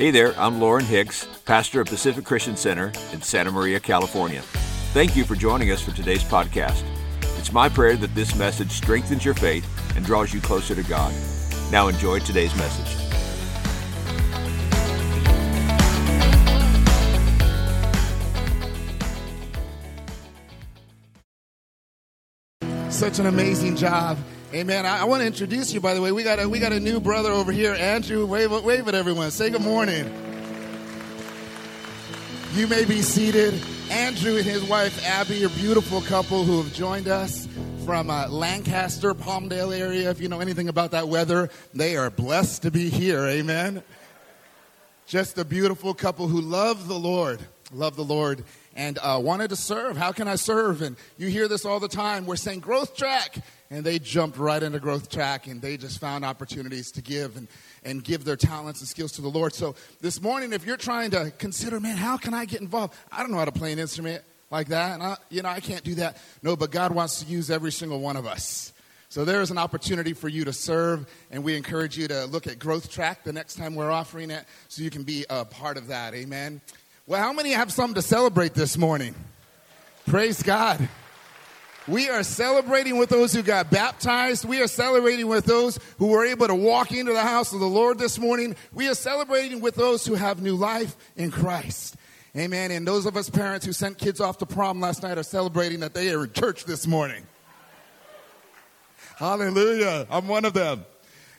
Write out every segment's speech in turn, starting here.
Hey there, I'm Lauren Hicks, pastor of Pacific Christian Center in Santa Maria, California. Thank you for joining us for today's podcast. It's my prayer that this message strengthens your faith and draws you closer to God. Now enjoy today's message. Such an amazing job. Amen. I, I want to introduce you, by the way. We got a, we got a new brother over here, Andrew. Wave, wave at everyone. Say good morning. You may be seated. Andrew and his wife, Abby, a beautiful couple who have joined us from uh, Lancaster, Palmdale area. If you know anything about that weather, they are blessed to be here. Amen. Just a beautiful couple who love the Lord. Love the Lord and uh, wanted to serve. How can I serve? And you hear this all the time. We're saying growth track. And they jumped right into growth track and they just found opportunities to give and, and give their talents and skills to the Lord. So this morning, if you're trying to consider, man, how can I get involved? I don't know how to play an instrument like that. And I, you know, I can't do that. No, but God wants to use every single one of us. So there is an opportunity for you to serve, and we encourage you to look at Growth Track the next time we're offering it so you can be a part of that. Amen. Well, how many have something to celebrate this morning? Praise God. We are celebrating with those who got baptized. We are celebrating with those who were able to walk into the house of the Lord this morning. We are celebrating with those who have new life in Christ. Amen. And those of us parents who sent kids off to prom last night are celebrating that they are in church this morning. Hallelujah. I'm one of them.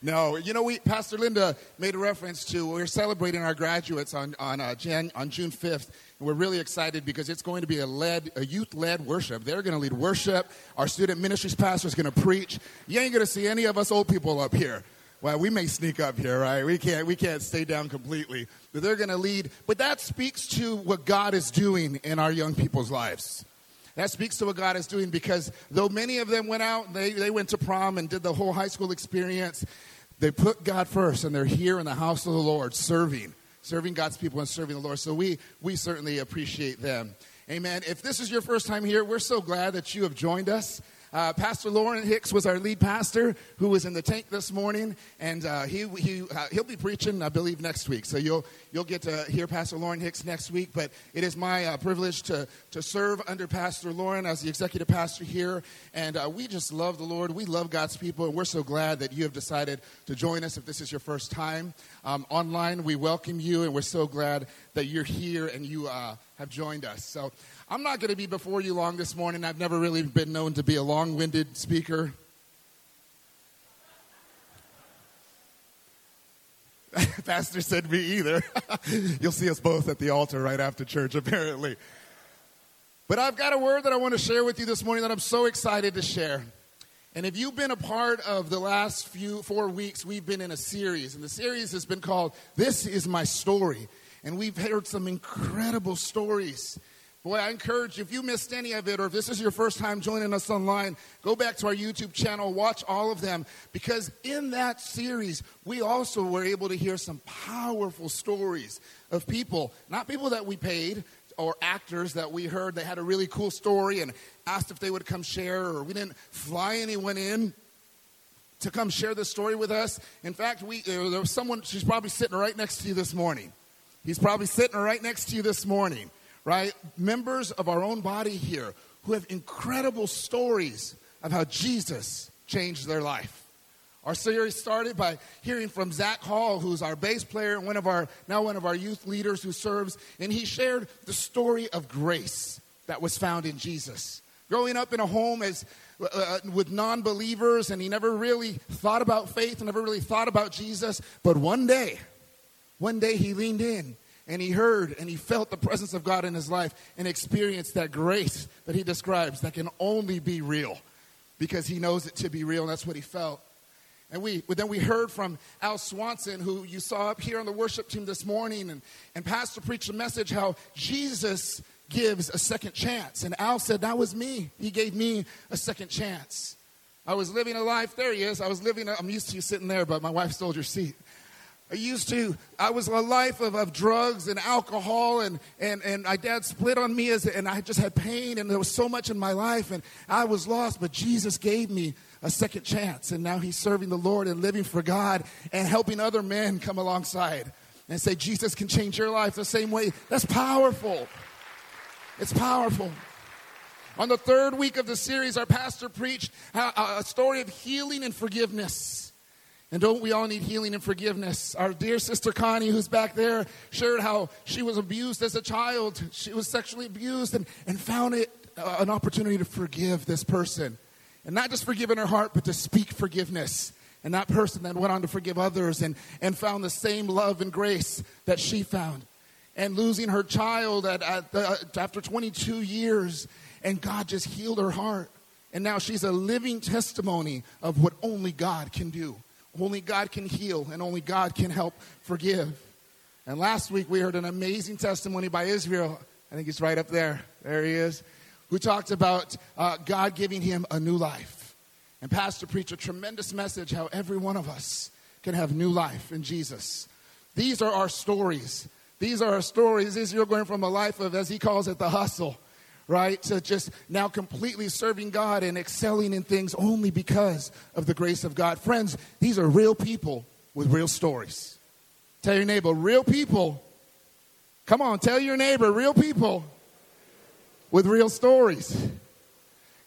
No, you know, we, Pastor Linda made a reference to we're celebrating our graduates on, on, uh, Jan, on June 5th. And we're really excited because it's going to be a, led, a youth led worship. They're going to lead worship. Our student ministries pastor is going to preach. You ain't going to see any of us old people up here. Well, we may sneak up here, right? We can't, we can't stay down completely. But they're going to lead. But that speaks to what God is doing in our young people's lives. That speaks to what God is doing because though many of them went out, they, they went to prom and did the whole high school experience, they put God first and they're here in the house of the Lord serving, serving God's people and serving the Lord. So we, we certainly appreciate them. Amen. If this is your first time here, we're so glad that you have joined us. Uh, pastor Lauren Hicks was our lead pastor who was in the tank this morning, and uh, he, he, uh, he'll be preaching, I believe, next week. So you'll, you'll get to hear Pastor Lauren Hicks next week. But it is my uh, privilege to, to serve under Pastor Lauren as the executive pastor here. And uh, we just love the Lord. We love God's people, and we're so glad that you have decided to join us if this is your first time. Um, online, we welcome you, and we're so glad that you're here and you uh, have joined us. So I'm not going to be before you long this morning. I've never really been known to be a long winded speaker. Pastor said me either. You'll see us both at the altar right after church, apparently. But I've got a word that I want to share with you this morning that I'm so excited to share. And if you've been a part of the last few four weeks, we've been in a series, and the series has been called This Is My Story. And we've heard some incredible stories Boy, I encourage you, if you missed any of it, or if this is your first time joining us online, go back to our YouTube channel, watch all of them, because in that series, we also were able to hear some powerful stories of people, not people that we paid, or actors that we heard that had a really cool story and asked if they would come share, or we didn't fly anyone in to come share the story with us. In fact, we, uh, there was someone, she's probably sitting right next to you this morning. He's probably sitting right next to you this morning right? Members of our own body here who have incredible stories of how Jesus changed their life. Our series started by hearing from Zach Hall, who's our bass player and one of our now one of our youth leaders who serves, and he shared the story of grace that was found in Jesus. Growing up in a home as uh, uh with non-believers, and he never really thought about faith, never really thought about Jesus. But one day, one day he leaned in and he heard and he felt the presence of God in his life and experienced that grace that he describes that can only be real because he knows it to be real, and that's what he felt. And we then we heard from Al Swanson, who you saw up here on the worship team this morning, and, and Pastor preached a message how Jesus gives a second chance. And Al said, That was me. He gave me a second chance. I was living a life, there he is. I was living, i am used to you sitting there, but my wife stole your seat. I used to, I was a life of, of drugs and alcohol, and, and, and my dad split on me, as, and I just had pain, and there was so much in my life, and I was lost. But Jesus gave me a second chance, and now he's serving the Lord and living for God and helping other men come alongside. and say, Jesus can change your life the same way. That's powerful. It's powerful. On the third week of the series, our pastor preached a story of healing and forgiveness. And don't we all need healing and forgiveness? Our dear sister Connie, who's back there, shared how she was abused as a child. She was sexually abused and, and found it uh, an opportunity to forgive this person. And not just forgive in her heart, but to speak forgiveness. And that person then went on to forgive others and, and found the same love and grace that she found. And losing her child at, at the, after 22 years, and God just healed her heart. And now she's a living testimony of what only God can do. Only God can heal, and only God can help forgive. And last week we heard an amazing testimony by Israel. I think he's right up there. There he is. Who talked about uh, God giving him a new life. And Pastor preached a tremendous message how every one of us can have new life in Jesus. These are our stories. These are our stories. You're going from a life of, as he calls it, the hustle, right? To just now completely serving God and excelling in things only because of the grace of God. Friends, these are real people with real stories. Tell your neighbor, real people. Come on, tell your neighbor, real people with real stories.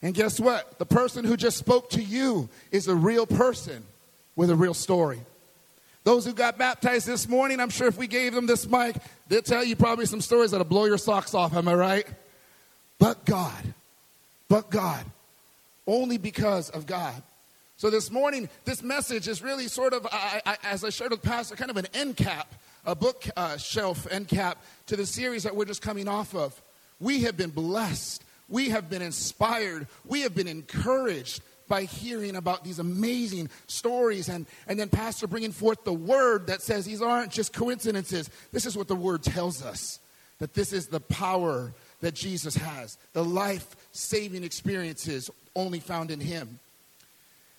And guess what? The person who just spoke to you is a real person with a real story. Those who got baptized this morning, I'm sure if we gave them this mic, they'll tell you probably some stories that'll blow your socks off. Am I right? But God. But God. Only because of God. So this morning, this message is really sort of, I, I, as I shared with Pastor, kind of an end cap, a book uh, shelf end cap to the series that we're just coming off of. We have been blessed we have been inspired, we have been encouraged by hearing about these amazing stories and, and then pastor bringing forth the word that says these aren't just coincidences this is what the word tells us that this is the power that jesus has the life-saving experiences only found in him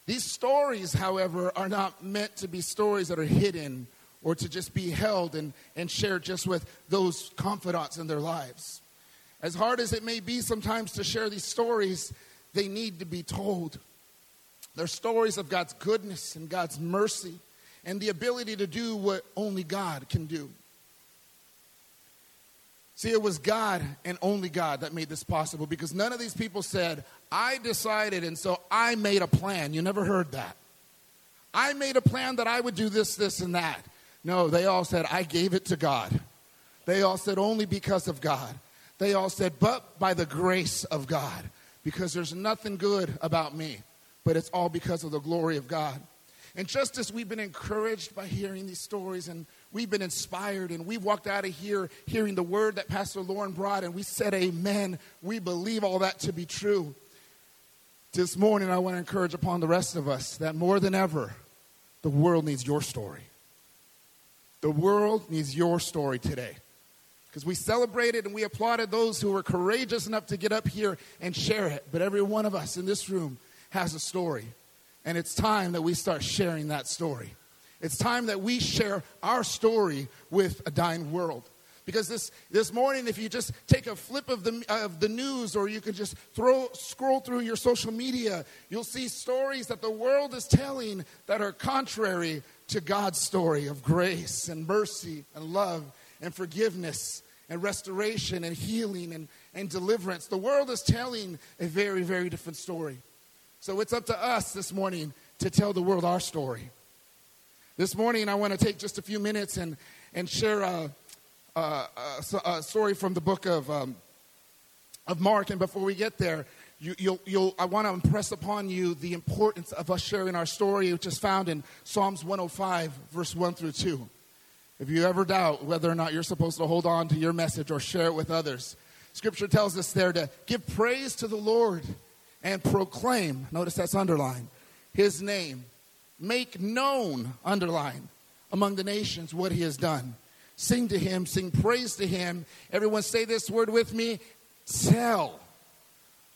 these stories however are not meant to be stories that are hidden or to just be held and, and shared just with those confidants in their lives as hard as it may be sometimes to share these stories, they need to be told. They're stories of God's goodness and God's mercy and the ability to do what only God can do. See, it was God and only God that made this possible because none of these people said, I decided and so I made a plan. You never heard that. I made a plan that I would do this, this, and that. No, they all said, I gave it to God. They all said, only because of God. They all said, but by the grace of God, because there's nothing good about me, but it's all because of the glory of God. And just as we've been encouraged by hearing these stories and we've been inspired and we walked out of here hearing the word that Pastor Lauren brought and we said, Amen, we believe all that to be true. This morning, I want to encourage upon the rest of us that more than ever, the world needs your story. The world needs your story today because we celebrated and we applauded those who were courageous enough to get up here and share it. But every one of us in this room has a story. And it's time that we start sharing that story. It's time that we share our story with a dying world. Because this, this morning, if you just take a flip of the, of the news or you could just throw, scroll through your social media, you'll see stories that the world is telling that are contrary to God's story of grace and mercy and love and forgiveness and restoration and healing and, and deliverance. The world is telling a very, very different story. So it's up to us this morning to tell the world our story. This morning, I want to take just a few minutes and, and share a, a, a, a story from the book of, um, of Mark. And before we get there, you, you'll, you'll, I want to impress upon you the importance of us sharing our story, which is found in Psalms 105, verse 1 through 2. If you ever doubt whether or not you're supposed to hold on to your message or share it with others, Scripture tells us there to give praise to the Lord and proclaim, notice that's underlined, His name. Make known, underline, among the nations what He has done. Sing to Him, sing praise to Him. Everyone say this word with me tell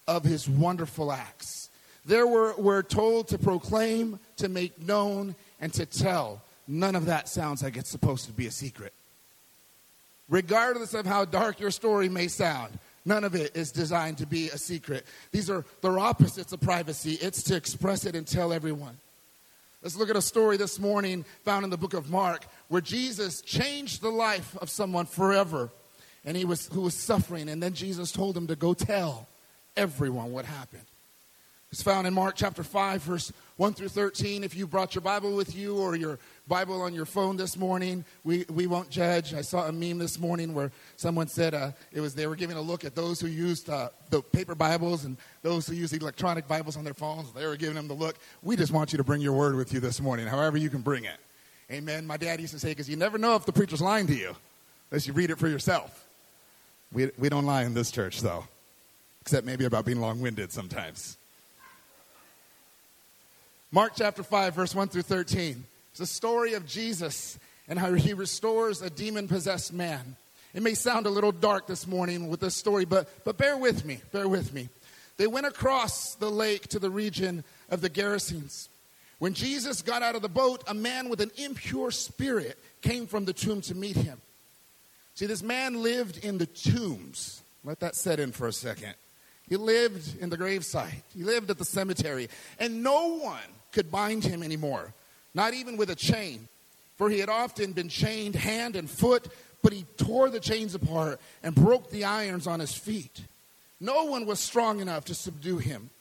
of His wonderful acts. There were, we're told to proclaim, to make known, and to tell none of that sounds like it's supposed to be a secret. Regardless of how dark your story may sound, none of it is designed to be a secret. These are they're opposites of privacy. It's to express it and tell everyone. Let's look at a story this morning found in the book of Mark where Jesus changed the life of someone forever and he was who was suffering and then Jesus told him to go tell everyone what happened. It's found in Mark chapter 5 verse 1 through 13. If you brought your Bible with you or your Bible on your phone this morning, we, we won't judge. I saw a meme this morning where someone said uh, it was they were giving a look at those who used uh, the paper Bibles and those who use electronic Bibles on their phones. They were giving them the look. We just want you to bring your word with you this morning, however you can bring it. Amen. My dad used to say, because you never know if the preacher's lying to you unless you read it for yourself. We, we don't lie in this church, though, except maybe about being long winded sometimes. Mark chapter 5, verse 1 through 13. It's a story of Jesus and how he restores a demon possessed man. It may sound a little dark this morning with this story, but, but bear with me, bear with me. They went across the lake to the region of the Gerasenes. When Jesus got out of the boat, a man with an impure spirit came from the tomb to meet him. See, this man lived in the tombs. Let that set in for a second. He lived in the gravesite, he lived at the cemetery, and no one could bind him anymore, not even with a chain. For he had often been chained hand and foot, but he tore the chains apart and broke the irons on his feet. No one was strong enough to subdue him.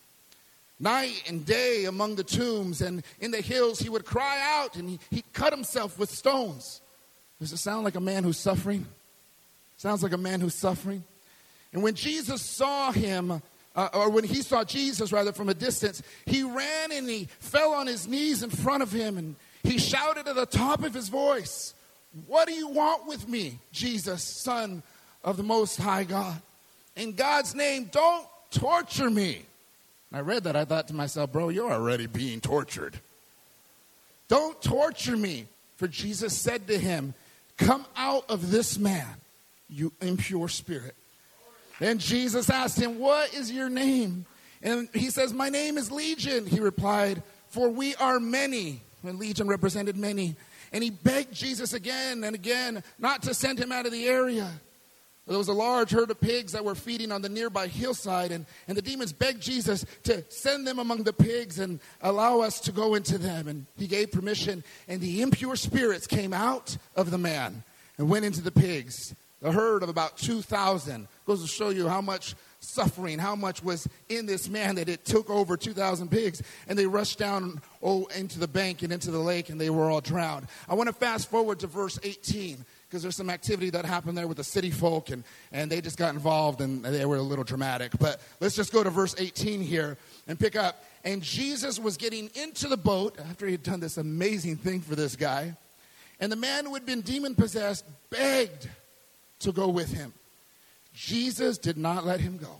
Night and day among the tombs and in the hills, he would cry out and he, he cut himself with stones. Does it sound like a man who's suffering? Sounds like a man who's suffering. And when Jesus saw him, uh, or when he saw Jesus rather from a distance, he ran and he fell on his knees in front of him and he shouted at the top of his voice, What do you want with me, Jesus, Son of the Most High God? In God's name, don't torture me. And I read that, I thought to myself, Bro, you're already being tortured. Don't torture me. For Jesus said to him, Come out of this man, you impure spirit. Then Jesus asked him, What is your name? And he says, My name is Legion. He replied, For we are many. And Legion represented many. And he begged Jesus again and again not to send him out of the area. There was a large herd of pigs that were feeding on the nearby hillside, and, and the demons begged Jesus to send them among the pigs and allow us to go into them. And he gave permission, and the impure spirits came out of the man and went into the pigs. A herd of about 2,000 goes to show you how much suffering, how much was in this man that it took over 2,000 pigs. And they rushed down oh, into the bank and into the lake, and they were all drowned. I want to fast forward to verse 18 because there's some activity that happened there with the city folk, and, and they just got involved and they were a little dramatic. But let's just go to verse 18 here and pick up. And Jesus was getting into the boat after he had done this amazing thing for this guy. And the man who had been demon possessed begged to go with him. Jesus did not let him go,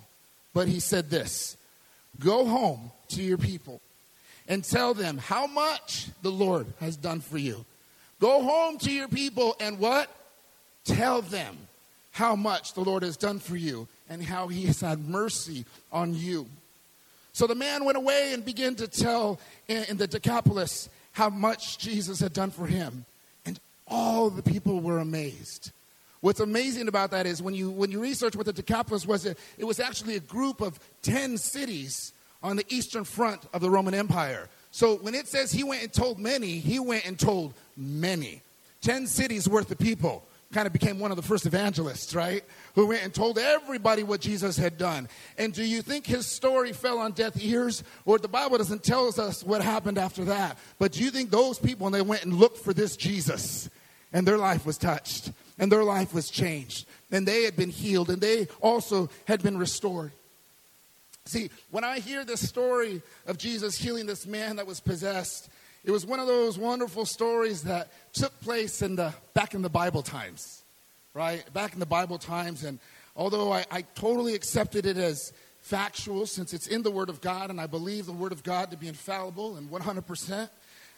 but he said this Go home to your people and tell them how much the Lord has done for you. Go home to your people and what? Tell them how much the Lord has done for you and how he has had mercy on you. So the man went away and began to tell in, the Decapolis how much Jesus had done for him. And all the people were amazed. What's amazing about that is when you, when you research what the Decapolis was, it, it was actually a group of 10 cities on the eastern front of the Roman Empire. So when it says he went and told many, he went and told many. 10 cities worth of people. Kind of became one of the first evangelists, right? Who went and told everybody what Jesus had done. And do you think his story fell on deaf ears? Or the Bible doesn't tell us what happened after that. But do you think those people, when they went and looked for this Jesus, and their life was touched? And their life was changed. And they had been healed, and they also had been restored. See, when I hear this story of Jesus healing this man that was possessed, it was one of those wonderful stories that took place in the back in the Bible times, right? Back in the Bible times, and although I, I totally accepted it as factual since it's in the Word of God, and I believe the Word of God to be infallible and 100%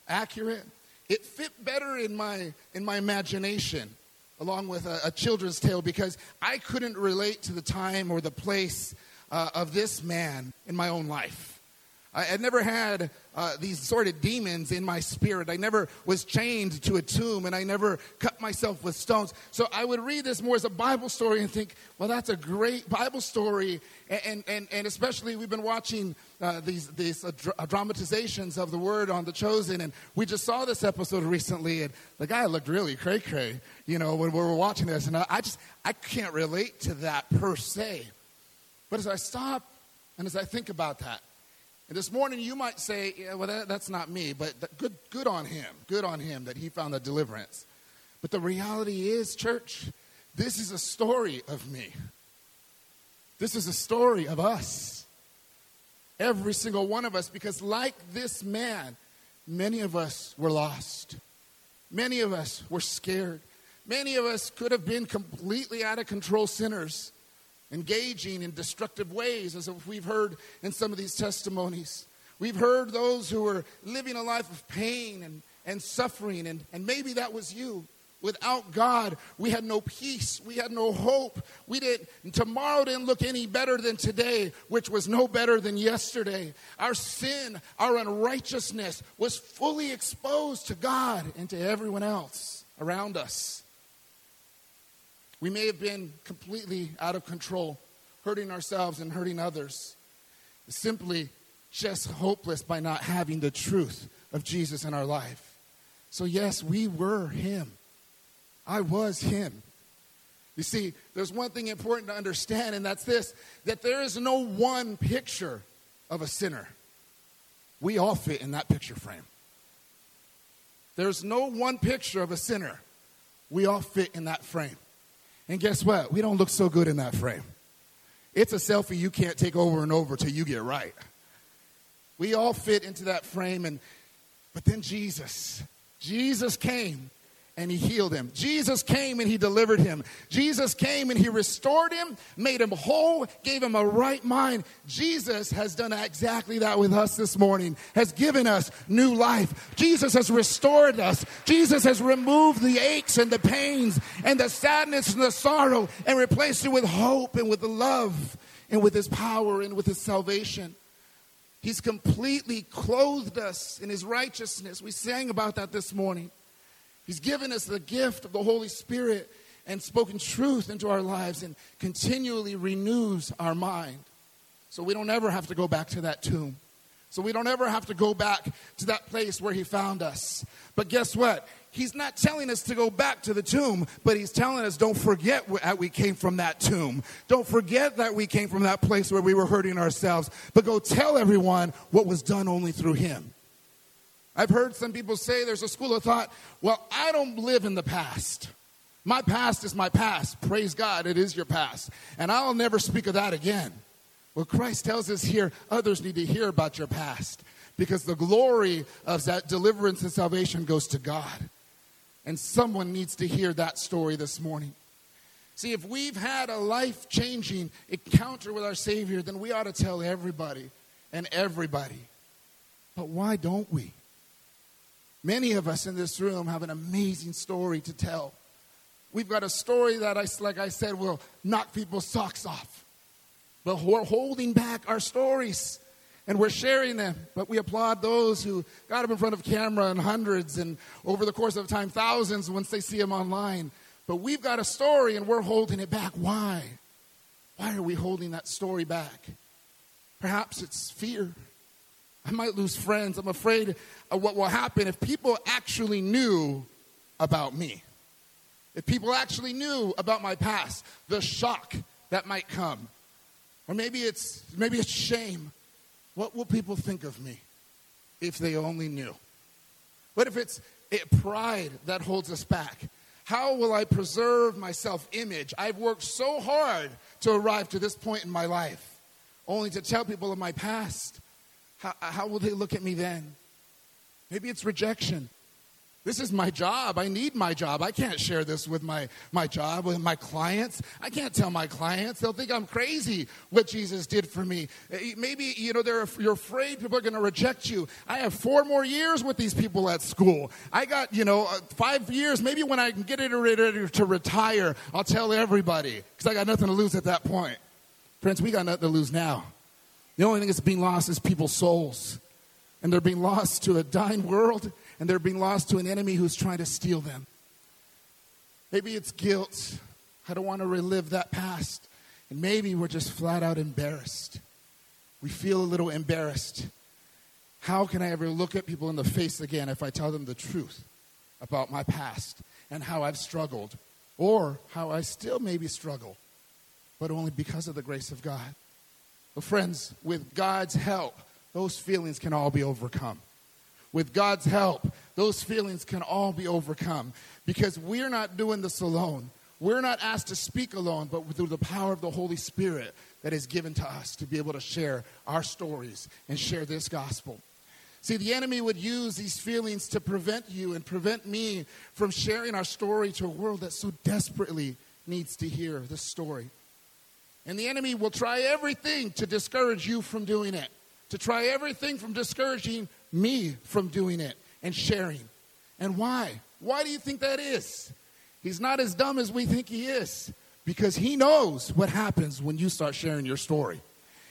accurate, it fit better in my in my imagination along with a, a, children's tale because I couldn't relate to the time or the place uh, of this man in my own life. I had never had uh, these sort of demons in my spirit. I never was chained to a tomb and I never cut myself with stones. So I would read this more as a Bible story and think, well, that's a great Bible story. And, and, and especially, we've been watching uh, these, these uh, dr- dramatizations of the word on The Chosen. And we just saw this episode recently, and the guy looked really cray cray, you know, when we were watching this. And I, I just, I can't relate to that per se. But as I stop and as I think about that, and this morning you might say, yeah, well, that, that's not me, but good, good on him. Good on him that he found the deliverance. But the reality is, church, this is a story of me. This is a story of us. Every single one of us, because like this man, many of us were lost. Many of us were scared. Many of us could have been completely out of control sinners engaging in destructive ways, as we've heard in some of these testimonies. We've heard those who are living a life of pain and, and suffering, and, and maybe that was you. Without God, we had no peace. We had no hope. We didn't, tomorrow didn't look any better than today, which was no better than yesterday. Our sin, our unrighteousness was fully exposed to God and to everyone else around us. We may have been completely out of control, hurting ourselves and hurting others. Simply just hopeless by not having the truth of Jesus in our life. So, yes, we were Him. I was Him. You see, there's one thing important to understand, and that's this that there is no one picture of a sinner. We all fit in that picture frame. There's no one picture of a sinner. We all fit in that frame. And guess what? We don't look so good in that frame. It's a selfie you can't take over and over till you get right. We all fit into that frame and but then Jesus, Jesus came and he healed him. Jesus came and he delivered him. Jesus came and he restored him, made him whole, gave him a right mind. Jesus has done exactly that with us this morning, has given us new life. Jesus has restored us. Jesus has removed the aches and the pains and the sadness and the sorrow and replaced it with hope and with love and with his power and with his salvation. He's completely clothed us in his righteousness. We sang about that this morning. He's given us the gift of the Holy Spirit and spoken truth into our lives and continually renews our mind. So we don't ever have to go back to that tomb. So we don't ever have to go back to that place where he found us. But guess what? He's not telling us to go back to the tomb, but he's telling us don't forget that we came from that tomb. Don't forget that we came from that place where we were hurting ourselves, but go tell everyone what was done only through him. I've heard some people say there's a school of thought, well, I don't live in the past. My past is my past. Praise God, it is your past. And I'll never speak of that again. Well, Christ tells us here others need to hear about your past because the glory of that deliverance and salvation goes to God. And someone needs to hear that story this morning. See, if we've had a life changing encounter with our Savior, then we ought to tell everybody and everybody. But why don't we? Many of us in this room have an amazing story to tell. We've got a story that, I, like I said, will knock people's socks off. But we're holding back our stories and we're sharing them. But we applaud those who got them in front of camera and hundreds and over the course of time, thousands once they see them online. But we've got a story and we're holding it back. Why? Why are we holding that story back? Perhaps it's fear. I might lose friends. I'm afraid of what will happen if people actually knew about me. If people actually knew about my past, the shock that might come. Or maybe it's maybe it's shame. What will people think of me if they only knew? What if it's it, pride that holds us back? How will I preserve my self image? I've worked so hard to arrive to this point in my life, only to tell people of my past. How, how will they look at me then? Maybe it's rejection. This is my job. I need my job. I can't share this with my, my job, with my clients. I can't tell my clients. They'll think I'm crazy what Jesus did for me. Eh, maybe, you know, they're, you're afraid people are going to reject you. I have four more years with these people at school. I got, you know, uh, five years. Maybe when I can get it ready to retire, I'll tell everybody because I got nothing to lose at that point. Friends, we got nothing to lose now. The only thing that's being lost is people's souls. And they're being lost to a dying world, and they're being lost to an enemy who's trying to steal them. Maybe it's guilt. I don't want to relive that past. And maybe we're just flat out embarrassed. We feel a little embarrassed. How can I ever look at people in the face again if I tell them the truth about my past and how I've struggled or how I still maybe struggle, but only because of the grace of God? Well, friends, with God's help, those feelings can all be overcome. With God's help, those feelings can all be overcome because we're not doing this alone. We're not asked to speak alone, but through the power of the Holy Spirit that is given to us to be able to share our stories and share this gospel. See, the enemy would use these feelings to prevent you and prevent me from sharing our story to a world that so desperately needs to hear this story. And the enemy will try everything to discourage you from doing it, to try everything from discouraging me from doing it and sharing. And why? Why do you think that is? He's not as dumb as we think he is because he knows what happens when you start sharing your story.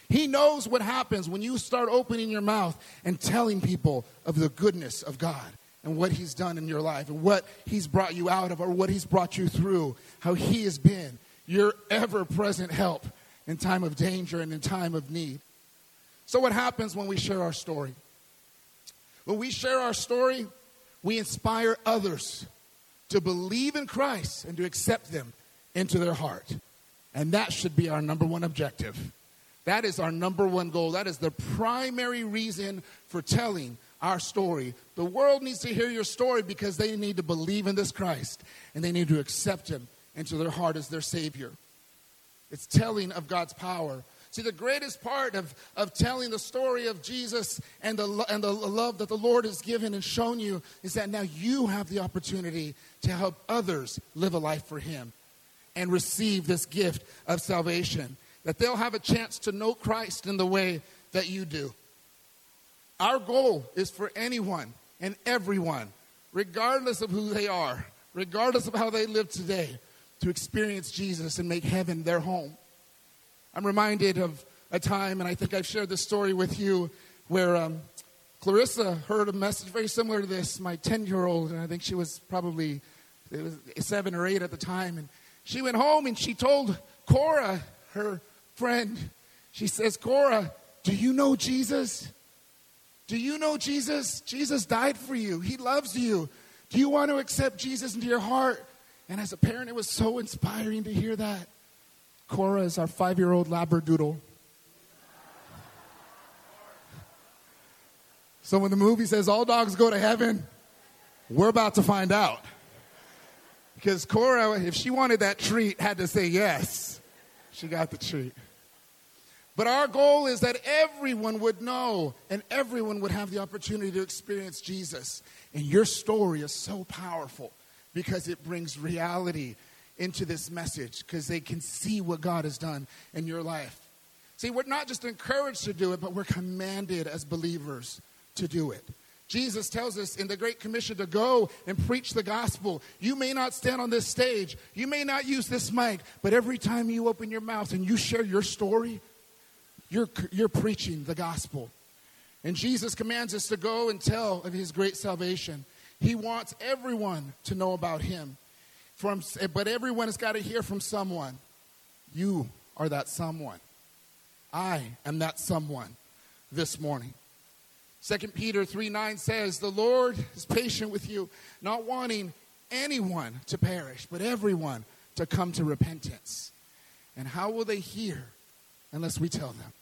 He knows what happens when you start opening your mouth and telling people of the goodness of God and what He's done in your life and what He's brought you out of or what He's brought you through, how He has been your ever present help in time of danger and in time of need. So, what happens when we share our story? When we share our story, we inspire others to believe in Christ and to accept them into their heart. And that should be our number one objective. That is our number one goal. That is the primary reason for telling our story. The world needs to hear your story because they need to believe in this Christ and they need to accept him into their heart as their Savior. It's telling of God's power. See, the greatest part of, of telling the story of Jesus and the, and the love that the Lord has given and shown you is that now you have the opportunity to help others live a life for Him and receive this gift of salvation that they'll have a chance to know Christ in the way that you do. Our goal is for anyone and everyone, regardless of who they are, regardless of how they live today, to experience Jesus and make heaven their home. I'm reminded of a time, and I think I've shared this story with you, where um, Clarissa heard a message very similar to this. My 10 year old, and I think she was probably it was seven or eight at the time, and she went home and she told Cora, her friend, she says, Cora, do you know Jesus? Do you know Jesus? Jesus died for you. He loves you. Do you want to accept Jesus into your heart? And as a parent, it was so inspiring to hear that. Cora is our five year old Labradoodle. So when the movie says all dogs go to heaven, we're about to find out. Because Cora, if she wanted that treat, had to say yes. She got the treat. But our goal is that everyone would know and everyone would have the opportunity to experience Jesus. And your story is so powerful because it brings reality into this message because they can see what God has done in your life. See, we're not just encouraged to do it, but we're commanded as believers to do it. Jesus tells us in the Great Commission to go and preach the gospel. You may not stand on this stage, you may not use this mic, but every time you open your mouth and you share your story, you're, you're preaching the gospel. And Jesus commands us to go and tell of his great salvation. He wants everyone to know about him. From, but everyone has got to hear from someone. You are that someone. I am that someone this morning. 2 Peter 3 9 says, The Lord is patient with you, not wanting anyone to perish, but everyone to come to repentance. And how will they hear unless we tell them?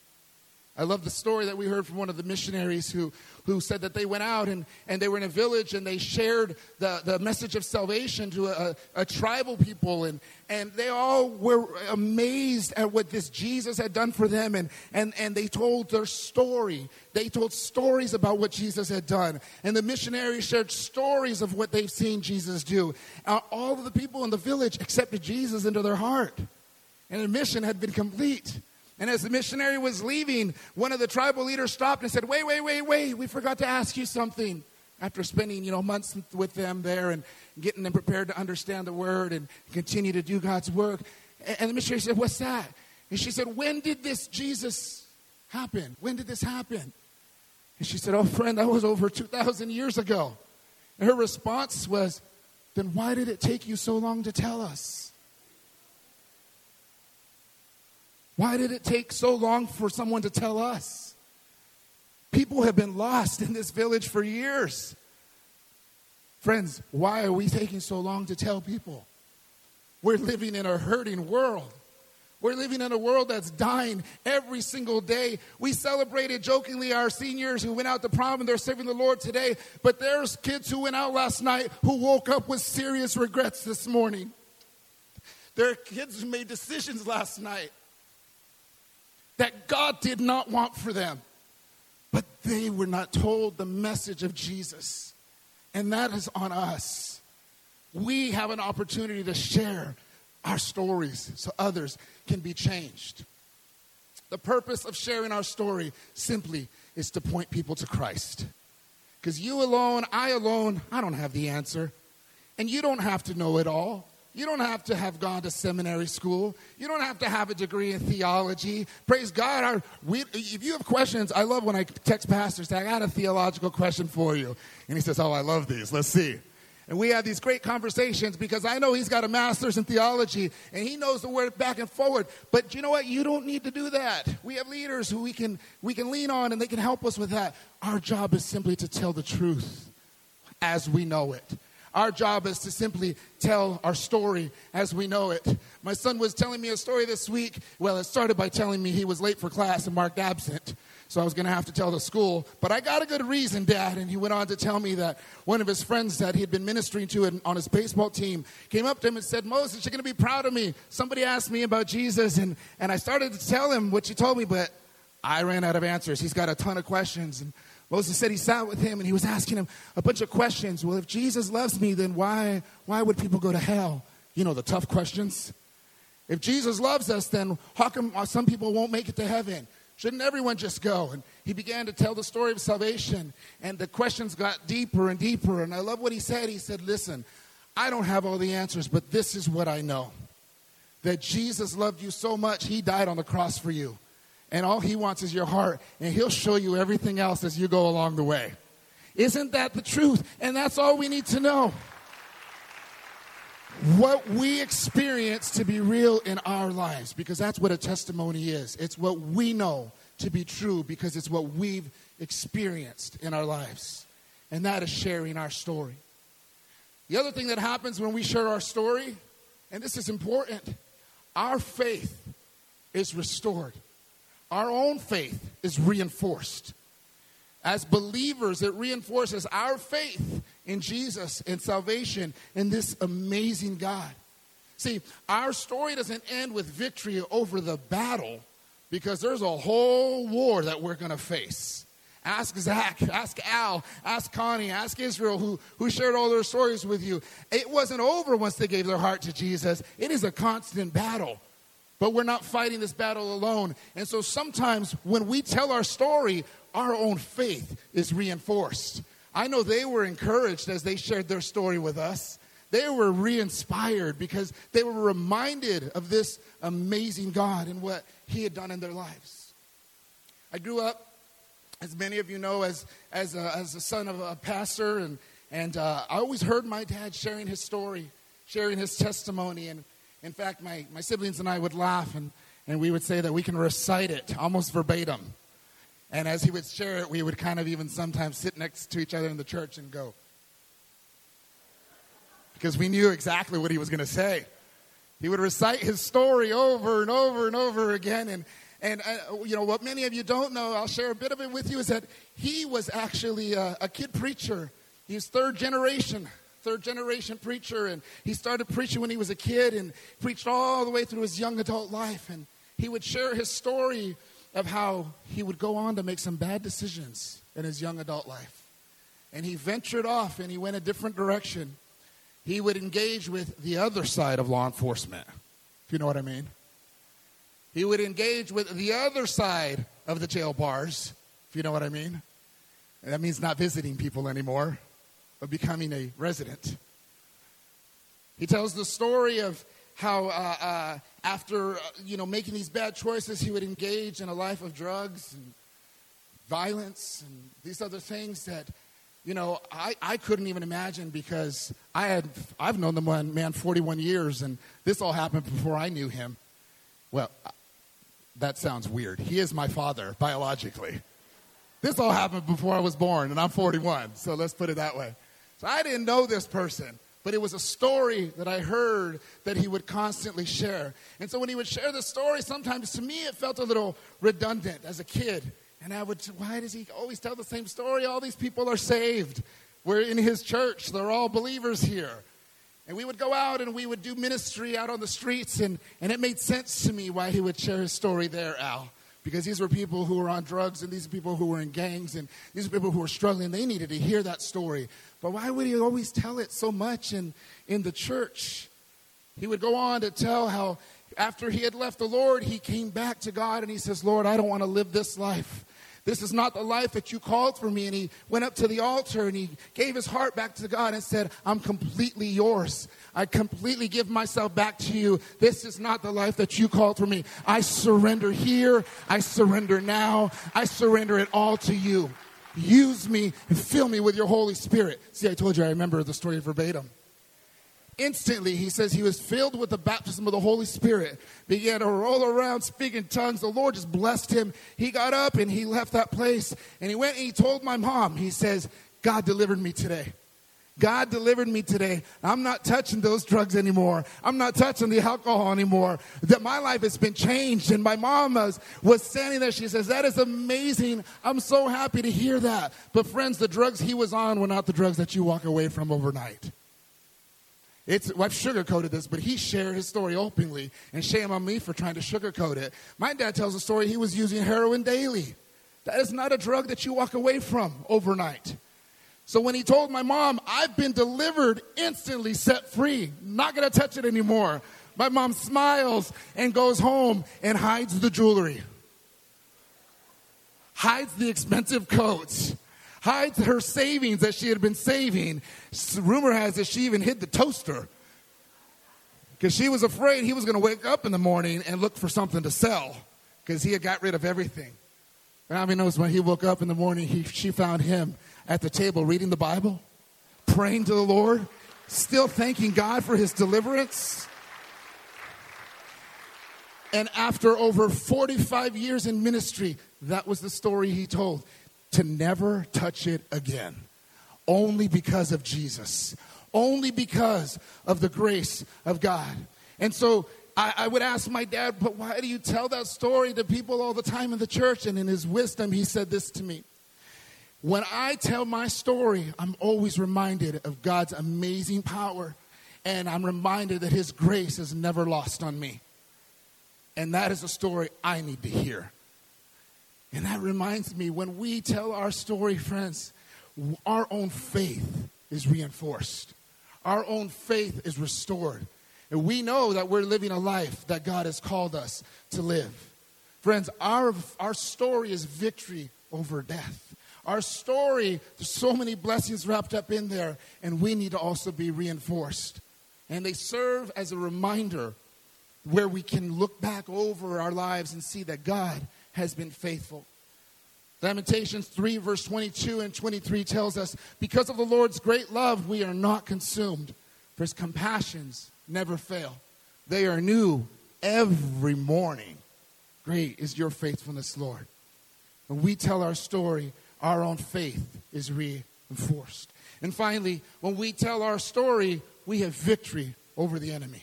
I love the story that we heard from one of the missionaries who, who said that they went out and, and they were in a village and they shared the, the message of salvation to a, a tribal people. And, and they all were amazed at what this Jesus had done for them. And, and, and they told their story. They told stories about what Jesus had done. And the missionaries shared stories of what they've seen Jesus do. Uh, all of the people in the village accepted Jesus into their heart. And the mission had been complete. And as the missionary was leaving, one of the tribal leaders stopped and said, Wait, wait, wait, wait, we forgot to ask you something. After spending, you know, months with them there and getting them prepared to understand the word and continue to do God's work. And the missionary said, What's that? And she said, When did this Jesus happen? When did this happen? And she said, Oh, friend, that was over 2,000 years ago. And her response was, Then why did it take you so long to tell us? Why did it take so long for someone to tell us? People have been lost in this village for years. Friends, why are we taking so long to tell people? We're living in a hurting world. We're living in a world that's dying every single day. We celebrated jokingly our seniors who went out to prom and they're serving the Lord today, but there's kids who went out last night who woke up with serious regrets this morning. There are kids who made decisions last night that God did not want for them, but they were not told the message of Jesus. And that is on us. We have an opportunity to share our stories so others can be changed. The purpose of sharing our story simply is to point people to Christ. Because you alone, I alone, I don't have the answer. And you don't have to know it all. You don't have to have gone to seminary school. You don't have to have a degree in theology. Praise God. Our, we, if you have questions, I love when I text pastors, I got a theological question for you. And he says, Oh, I love these. Let's see. And we have these great conversations because I know he's got a master's in theology and he knows the word back and forward. But you know what? You don't need to do that. We have leaders who we can, we can lean on and they can help us with that. Our job is simply to tell the truth as we know it. Our job is to simply tell our story as we know it. My son was telling me a story this week. Well, it started by telling me he was late for class and marked absent. So I was going to have to tell the school. But I got a good reason, Dad. And he went on to tell me that one of his friends that he had been ministering to on his baseball team came up to him and said, Moses, you're going to be proud of me. Somebody asked me about Jesus. And, and I started to tell him what you told me, but I ran out of answers. He's got a ton of questions. And Moses said he sat with him and he was asking him a bunch of questions. Well, if Jesus loves me, then why, why would people go to hell? You know, the tough questions. If Jesus loves us, then how come some people won't make it to heaven? Shouldn't everyone just go? And he began to tell the story of salvation, and the questions got deeper and deeper. And I love what he said. He said, Listen, I don't have all the answers, but this is what I know that Jesus loved you so much, he died on the cross for you. And all he wants is your heart, and he'll show you everything else as you go along the way. Isn't that the truth? And that's all we need to know what we experience to be real in our lives because that's what a testimony is. It's what we know to be true because it's what we've experienced in our lives. And that is sharing our story. The other thing that happens when we share our story, and this is important, our faith is restored. Our own faith is reinforced. As believers, it reinforces our faith in Jesus and salvation in this amazing God. See, our story doesn't end with victory over the battle because there's a whole war that we're going to face. Ask Zach, ask Al, ask Connie, ask Israel, who, who shared all their stories with you. It wasn't over once they gave their heart to Jesus. It is a constant battle. But we're not fighting this battle alone. And so sometimes when we tell our story, our own faith is reinforced. I know they were encouraged as they shared their story with us. They were re inspired because they were reminded of this amazing God and what He had done in their lives. I grew up, as many of you know, as, as, a, as a son of a pastor, and, and uh, I always heard my dad sharing his story, sharing his testimony. And in fact, my, my siblings and I would laugh and, and we would say that we can recite it almost verbatim. And as he would share it, we would kind of even sometimes sit next to each other in the church and go. Because we knew exactly what he was going to say. He would recite his story over and over and over again. And, and uh, you know, what many of you don't know, I'll share a bit of it with you, is that he was actually a, a kid preacher. He's third generation, third generation preacher. And he started preaching when he was a kid and preached all the way through his young adult life. And he would share his story of how he would go on to make some bad decisions in his young adult life. And he ventured off and he went a different direction. He would engage with the other side of law enforcement, if you know what I mean. He would engage with the other side of the jail bars, if you know what I mean. And that means not visiting people anymore, but becoming a resident. He tells the story of how uh, uh, after uh, you know making these bad choices, he would engage in a life of drugs and violence and these other things that you know I, I couldn't even imagine because I had I've known the man, man 41 years and this all happened before I knew him. Well, that sounds weird. He is my father biologically. This all happened before I was born, and I'm 41, so let's put it that way. So I didn't know this person, but it was a story that I heard that he would constantly share. And so when he would share the story, sometimes to me it felt a little redundant as a kid. And I would, why does he always tell the same story? All these people are saved. We're in his church, they're all believers here. And we would go out and we would do ministry out on the streets, and, and it made sense to me why he would share his story there, Al because these were people who were on drugs and these are people who were in gangs and these are people who were struggling. They needed to hear that story. But why would he always tell it so much in, in the church? He would go on to tell how after he had left the Lord, he came back to God and he says, Lord, I don't want to live this life. This is not the life that you called for me. And he went up to the altar and he gave his heart back to God and said, I'm completely yours. I completely give myself back to you. This is not the life that you called for me. I surrender here. I surrender now. I surrender it all to you. Use me and fill me with your Holy Spirit. See, I told you I remember the story verbatim. Instantly, he says he was filled with the baptism of the Holy Spirit, began to roll around, speaking tongues. The Lord just blessed him. He got up and he left that place and he went and he told my mom, he says, God delivered me today. God delivered me today. I'm not touching those drugs anymore. I'm not touching the alcohol anymore. That my life has been changed. And my mom was, was standing there. She says, That is amazing. I'm so happy to hear that. But friends, the drugs he was on were not the drugs that you walk away from overnight. It's, I've sugarcoated this, but he shared his story openly, and shame on me for trying to sugarcoat it. My dad tells a story he was using heroin daily. That is not a drug that you walk away from overnight. So when he told my mom, I've been delivered, instantly set free, not gonna touch it anymore. My mom smiles and goes home and hides the jewelry, hides the expensive coats hides her savings that she had been saving. Rumor has that she even hid the toaster because she was afraid he was going to wake up in the morning and look for something to sell because he had got rid of everything. And I mean, knows when he woke up in the morning, he, she found him at the table reading the Bible, praying to the Lord, still thanking God for his deliverance. And after over 45 years in ministry, that was the story he told to never touch it again. Only because of Jesus. Only because of the grace of God. And so I, I, would ask my dad, but why do you tell that story to people all the time in the church? And in his wisdom, he said this to me. When I tell my story, I'm always reminded of God's amazing power. And I'm reminded that his grace is never lost on me. And that is a story I need to hear. And that reminds me when we tell our story, friends, our own faith is reinforced, our own faith is restored. And we know that we're living a life that God has called us to live. Friends, our, our story is victory over death. Our story, there's so many blessings wrapped up in there, and we need to also be reinforced. And they serve as a reminder where we can look back over our lives and see that God has been faithful. Lamentations 3, verse 22 and 23 tells us, Because of the Lord's great love, we are not consumed, for his compassions never fail. They are new every morning. Great is your faithfulness, Lord. When we tell our story, our own faith is reinforced. And finally, when we tell our story, we have victory over the enemy.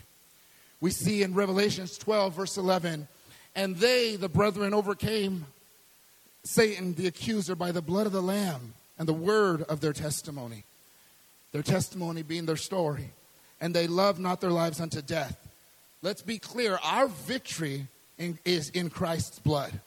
We see in Revelations 12, verse 11, and they, the brethren, overcame Satan, the accuser, by the blood of the Lamb and the word of their testimony. Their testimony being their story. And they loved not their lives unto death. Let's be clear our victory in, is in Christ's blood,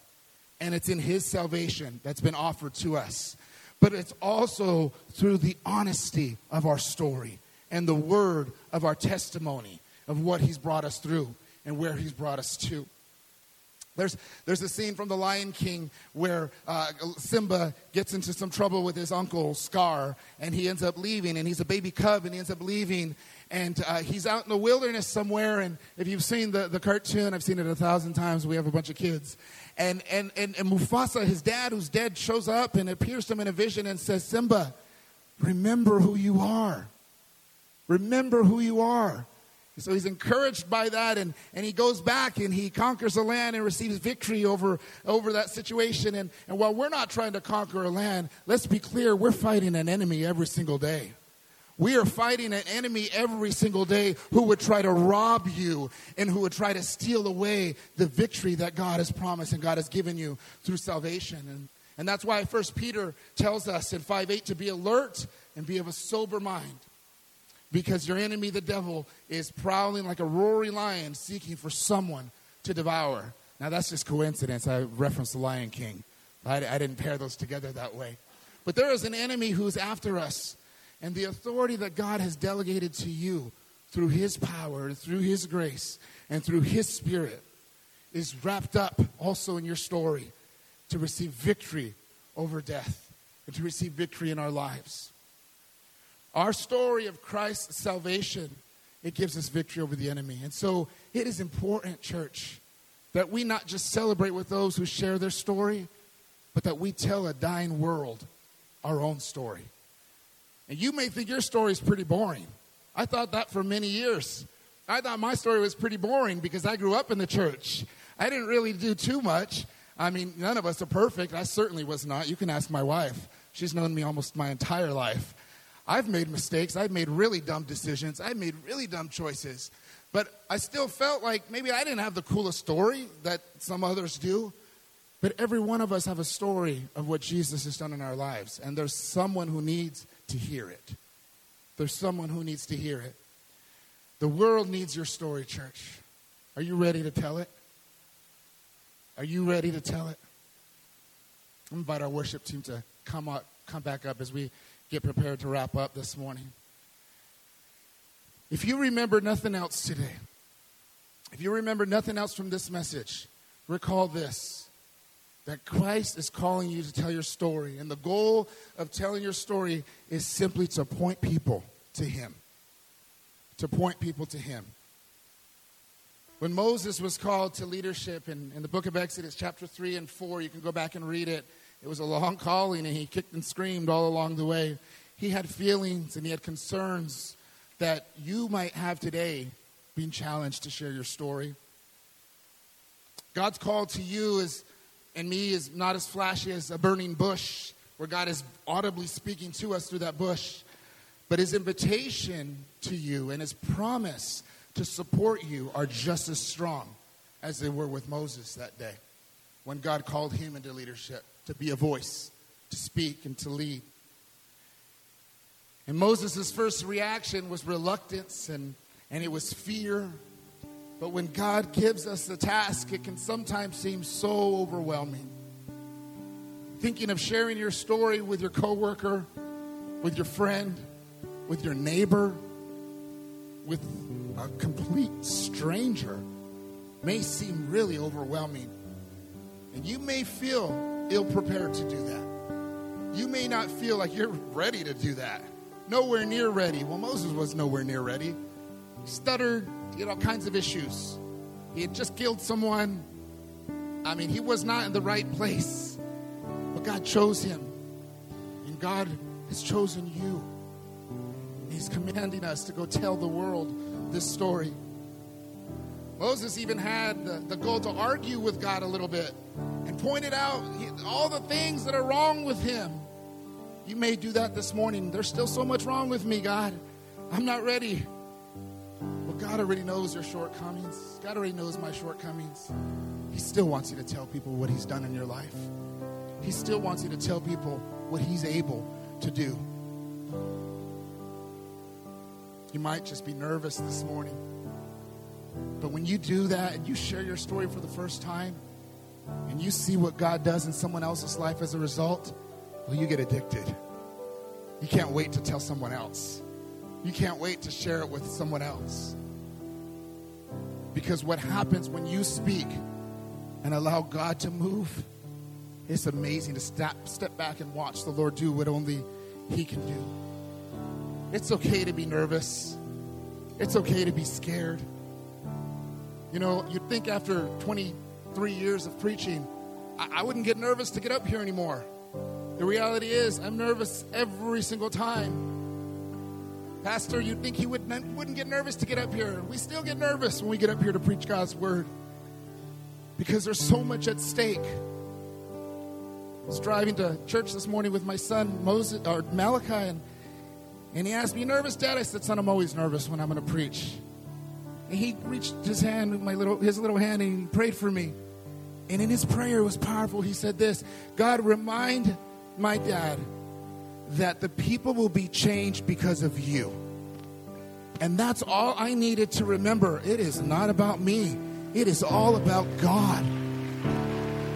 and it's in his salvation that's been offered to us. But it's also through the honesty of our story and the word of our testimony of what he's brought us through and where he's brought us to. There's, there's a scene from The Lion King where uh, Simba gets into some trouble with his uncle, Scar, and he ends up leaving, and he's a baby cub, and he ends up leaving, and uh, he's out in the wilderness somewhere. And if you've seen the, the cartoon, I've seen it a thousand times. We have a bunch of kids. And, and, and, and Mufasa, his dad, who's dead, shows up and appears to him in a vision and says, Simba, remember who you are. Remember who you are. So he's encouraged by that, and, and he goes back and he conquers the land and receives victory over, over that situation. And, and while we're not trying to conquer a land, let's be clear, we're fighting an enemy every single day. We are fighting an enemy every single day who would try to rob you and who would try to steal away the victory that God has promised and God has given you through salvation. And, and that's why First Peter tells us in 5 8 to be alert and be of a sober mind because your enemy, the devil, is prowling like a roaring lion seeking for someone to devour. Now, that's just coincidence. I referenced the Lion King. I, I didn't pair those together that way. But there is an enemy who's after us, and the authority that God has delegated to you through His power, and through His grace, and through His Spirit is wrapped up also in your story to receive victory over death and to receive victory in our lives. Our story of Christ's salvation, it gives us victory over the enemy. And so it is important, church, that we not just celebrate with those who share their story, but that we tell a dying world our own story. And you may think your story is pretty boring. I thought that for many years. I thought my story was pretty boring because I grew up in the church. I didn't really do too much. I mean, none of us are perfect. I certainly was not. You can ask my wife. She's known me almost my entire life. I've made mistakes. I've made really dumb decisions. I've made really dumb choices. But I still felt like maybe I didn't have the coolest story that some others do. But every one of us have a story of what Jesus has done in our lives. And there's someone who needs to hear it. There's someone who needs to hear it. The world needs your story, church. Are you ready to tell it? Are you ready to tell it? I invite our worship team to come up, come back up as we get prepared to wrap up this morning. If you remember nothing else today, if you remember nothing else from this message, recall this that Christ is calling you to tell your story. And the goal of telling your story is simply to point people to Him. To point people to Him. When Moses was called to leadership in, in the book of Exodus, chapter 3 and 4, you can go back and read it. It was a long calling, and he kicked and screamed all along the way. He had feelings and he had concerns that you might have today being challenged to share your story. God's call to you is, and me is not as flashy as a burning bush where God is audibly speaking to us through that bush. But his invitation to you and his promise to support you are just as strong as they were with Moses that day when God called him into leadership to be a voice, to speak, and to lead. And Moses' first reaction was reluctance and, and it was fear. But when God gives us the task, it can sometimes seem so overwhelming. Thinking of sharing your story with your coworker, with your friend, with your neighbor, with a complete stranger may seem really overwhelming. And you may feel ill prepared to do that. You may not feel like you're ready to do that. Nowhere near ready. Well, Moses was nowhere near ready. He stuttered, he had all kinds of issues. He had just killed someone. I mean, he was not in the right place. But God chose him. And God has chosen you. He's commanding us to go tell the world this story. Moses even had the, the goal to argue with God a little bit pointed out all the things that are wrong with him. You may do that this morning. There's still so much wrong with me, God. I'm not ready. But God already knows your shortcomings. God already knows my shortcomings. He still wants you to tell people what He's done in your life. He still wants you to tell people what He's able to do. You might just be nervous this morning. But when you do that and you share your story for the first time, and you see what God does in someone else's life as a result, well, you get addicted. You can't wait to tell someone else. You can't wait to share it with someone else. Because what happens when you speak and allow God to move, it's amazing to step, step back and watch the Lord do what only He can do. It's okay to be nervous, it's okay to be scared. You know, you'd think after 23 years of preaching, I, I wouldn't get nervous to get up here anymore. The reality is, I'm nervous every single time. Pastor, you'd think he would, wouldn't get nervous to get up here. We still get nervous when we get up here to preach God's word because there's so much at stake. I was driving to church this morning with my son Moses or Malachi, and, and he asked me, "Nervous, Dad?" I said, "Son, I'm always nervous when I'm going to preach." And he reached his hand, my little, his little hand, and he prayed for me. And in his prayer, it was powerful. He said this God, remind my dad that the people will be changed because of you. And that's all I needed to remember. It is not about me, it is all about God.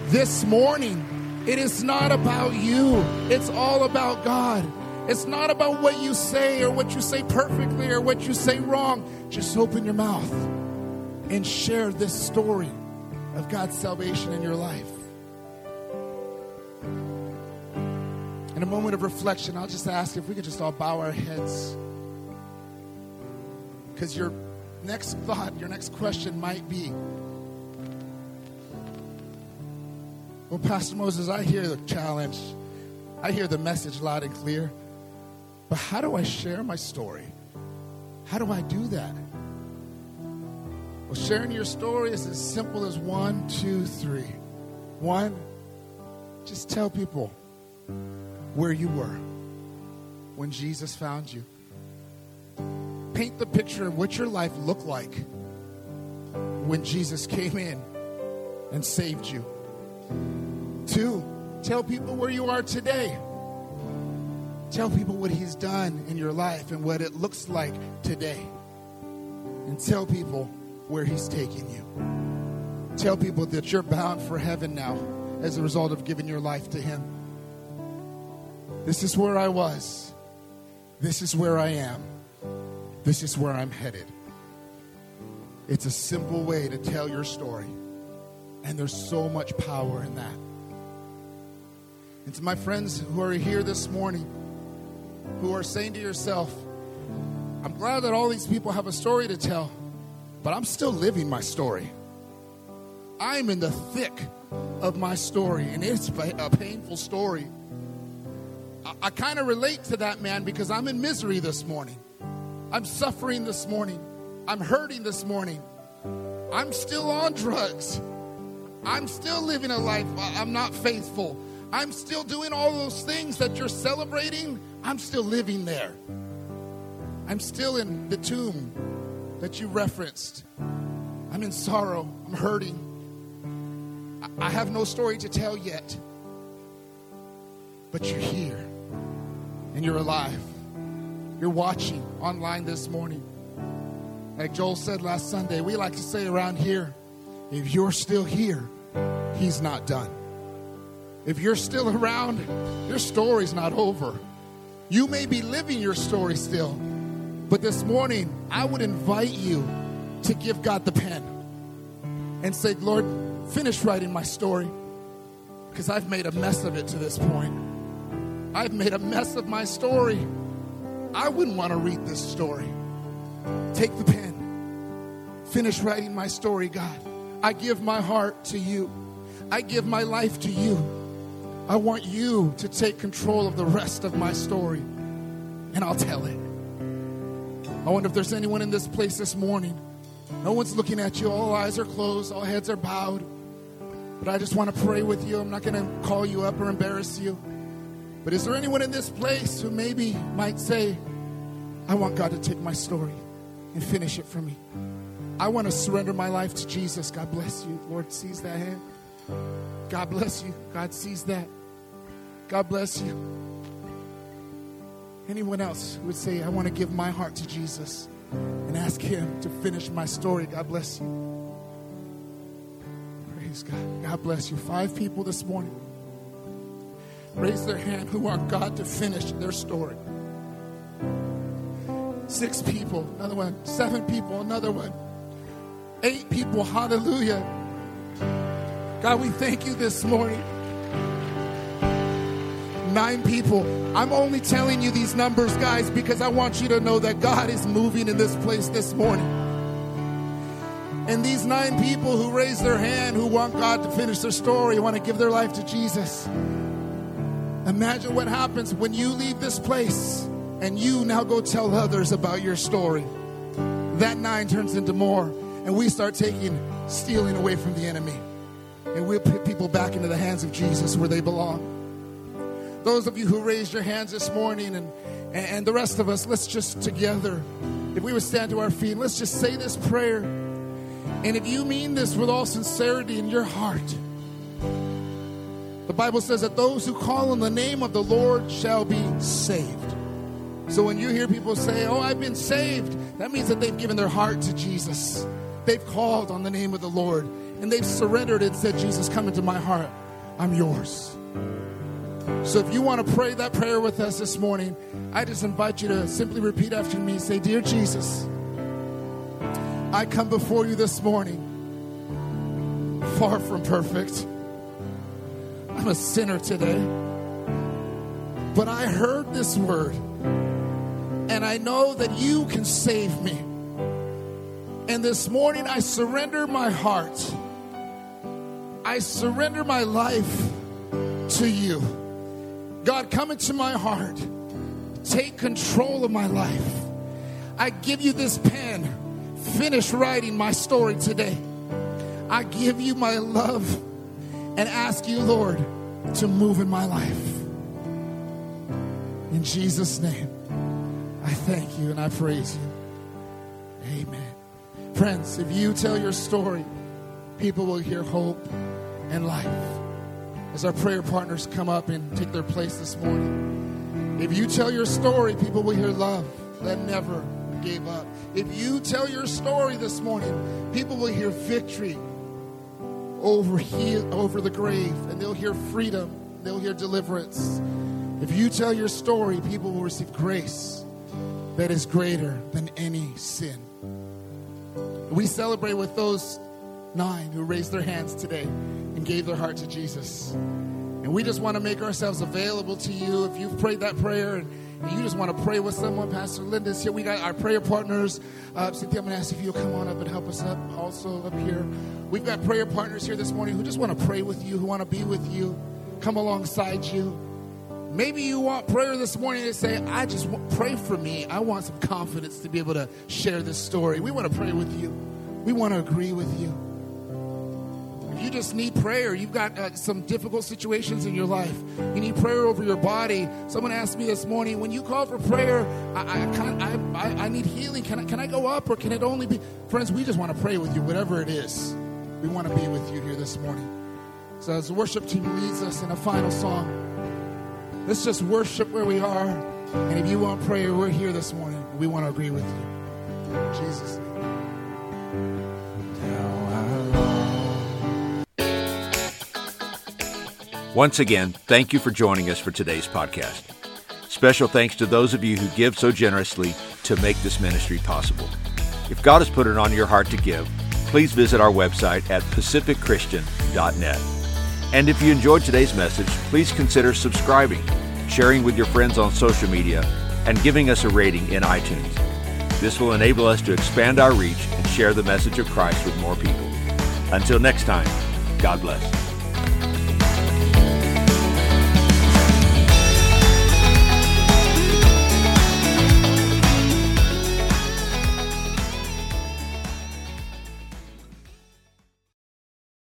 This morning, it is not about you, it's all about God. It's not about what you say or what you say perfectly or what you say wrong. Just open your mouth and share this story of God's salvation in your life. In a moment of reflection, I'll just ask if we could just all bow our heads. Because your next thought, your next question might be Well, Pastor Moses, I hear the challenge, I hear the message loud and clear. But how do I share my story? How do I do that? Well, sharing your story is as simple as one, two, three. One, just tell people where you were when Jesus found you. Paint the picture of what your life looked like when Jesus came in and saved you. Two, tell people where you are today. Tell people what He's done in your life and what it looks like today. And tell people where He's taking you. Tell people that you're bound for heaven now as a result of giving your life to Him. This is where I was. This is where I am. This is where I'm headed. It's a simple way to tell your story. And there's so much power in that. And to my friends who are here this morning, who are saying to yourself, I'm glad that all these people have a story to tell, but I'm still living my story. I'm in the thick of my story, and it's a painful story. I, I kind of relate to that man because I'm in misery this morning. I'm suffering this morning. I'm hurting this morning. I'm still on drugs. I'm still living a life I'm not faithful. I'm still doing all those things that you're celebrating I'm still living there. I'm still in the tomb that you referenced. I'm in sorrow. I'm hurting. I have no story to tell yet. But you're here and you're alive. You're watching online this morning. Like Joel said last Sunday, we like to say around here if you're still here, he's not done. If you're still around, your story's not over. You may be living your story still, but this morning, I would invite you to give God the pen and say, Lord, finish writing my story because I've made a mess of it to this point. I've made a mess of my story. I wouldn't want to read this story. Take the pen, finish writing my story, God. I give my heart to you, I give my life to you. I want you to take control of the rest of my story, and I'll tell it. I wonder if there's anyone in this place this morning. No one's looking at you, all eyes are closed, all heads are bowed. But I just want to pray with you. I'm not going to call you up or embarrass you. But is there anyone in this place who maybe might say, I want God to take my story and finish it for me? I want to surrender my life to Jesus. God bless you. Lord sees that hand. God bless you. God sees that. God bless you. Anyone else who would say, I want to give my heart to Jesus and ask Him to finish my story? God bless you. Praise God. God bless you. Five people this morning raise their hand who want God to finish their story. Six people, another one. Seven people, another one. Eight people, hallelujah. God, we thank you this morning. Nine people. I'm only telling you these numbers, guys, because I want you to know that God is moving in this place this morning. And these nine people who raise their hand, who want God to finish their story, want to give their life to Jesus. Imagine what happens when you leave this place and you now go tell others about your story. That nine turns into more, and we start taking, stealing away from the enemy. And we'll put people back into the hands of Jesus where they belong. Those of you who raised your hands this morning and, and the rest of us, let's just together, if we would stand to our feet, let's just say this prayer. And if you mean this with all sincerity in your heart, the Bible says that those who call on the name of the Lord shall be saved. So when you hear people say, Oh, I've been saved, that means that they've given their heart to Jesus. They've called on the name of the Lord and they've surrendered and said, Jesus, come into my heart. I'm yours. So if you want to pray that prayer with us this morning, I just invite you to simply repeat after me. Say, Dear Jesus, I come before you this morning, far from perfect. I'm a sinner today. But I heard this word, and I know that you can save me. And this morning, I surrender my heart. I surrender my life to you. God, come into my heart. Take control of my life. I give you this pen. Finish writing my story today. I give you my love and ask you, Lord, to move in my life. In Jesus' name, I thank you and I praise you. Amen. Friends, if you tell your story, people will hear hope and life as our prayer partners come up and take their place this morning. If you tell your story, people will hear love that never gave up. If you tell your story this morning, people will hear victory over, heal, over the grave, and they'll hear freedom, they'll hear deliverance. If you tell your story, people will receive grace that is greater than any sin. We celebrate with those nine who raised their hands today and gave their heart to Jesus. And we just want to make ourselves available to you. If you've prayed that prayer and, you just want to pray with someone, Pastor Linda's here. We got our prayer partners. Uh, Cynthia, I'm going to ask if you'll come on up and help us up also up here. We've got prayer partners here this morning who just want to pray with you, who want to be with you, come alongside you. Maybe you want prayer this morning to say, I just want, pray for me. I want some confidence to be able to share this story. We want to pray with you. We want to agree with you you just need prayer, you've got uh, some difficult situations in your life, you need prayer over your body. Someone asked me this morning, when you call for prayer, I, I, I, I need healing. Can I, can I go up or can it only be? Friends, we just want to pray with you, whatever it is. We want to be with you here this morning. So as the worship team leads us in a final song, let's just worship where we are. And if you want prayer, we're here this morning. We want to agree with you. In Jesus' name. Once again, thank you for joining us for today's podcast. Special thanks to those of you who give so generously to make this ministry possible. If God has put it on your heart to give, please visit our website at pacificchristian.net. And if you enjoyed today's message, please consider subscribing, sharing with your friends on social media, and giving us a rating in iTunes. This will enable us to expand our reach and share the message of Christ with more people. Until next time, God bless.